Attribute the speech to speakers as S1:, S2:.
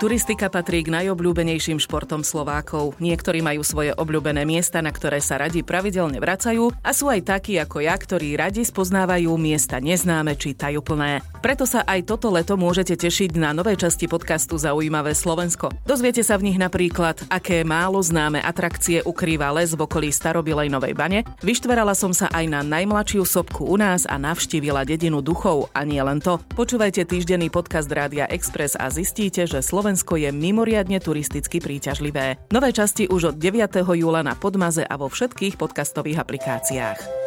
S1: Turistika patrí k najobľúbenejším športom Slovákov. Niektorí majú svoje obľúbené miesta, na ktoré sa radi pravidelne vracajú a sú aj takí ako ja, ktorí radi spoznávajú miesta neznáme či tajúplné. Preto sa aj toto leto môžete tešiť na novej časti podcastu Zaujímavé Slovensko. Dozviete sa v nich napríklad, aké málo známe atrakcie ukrýva les v okolí Starobilej Novej Bane. Vyštverala som sa aj na najmladšiu sopku u nás a navštívila dedinu duchov a nie len to. Počúvajte týždenný podcast Rádia Express a zistíte, že Slovensko Slovensko je mimoriadne turisticky príťažlivé. Nové časti už od 9. júla na Podmaze a vo všetkých podcastových aplikáciách.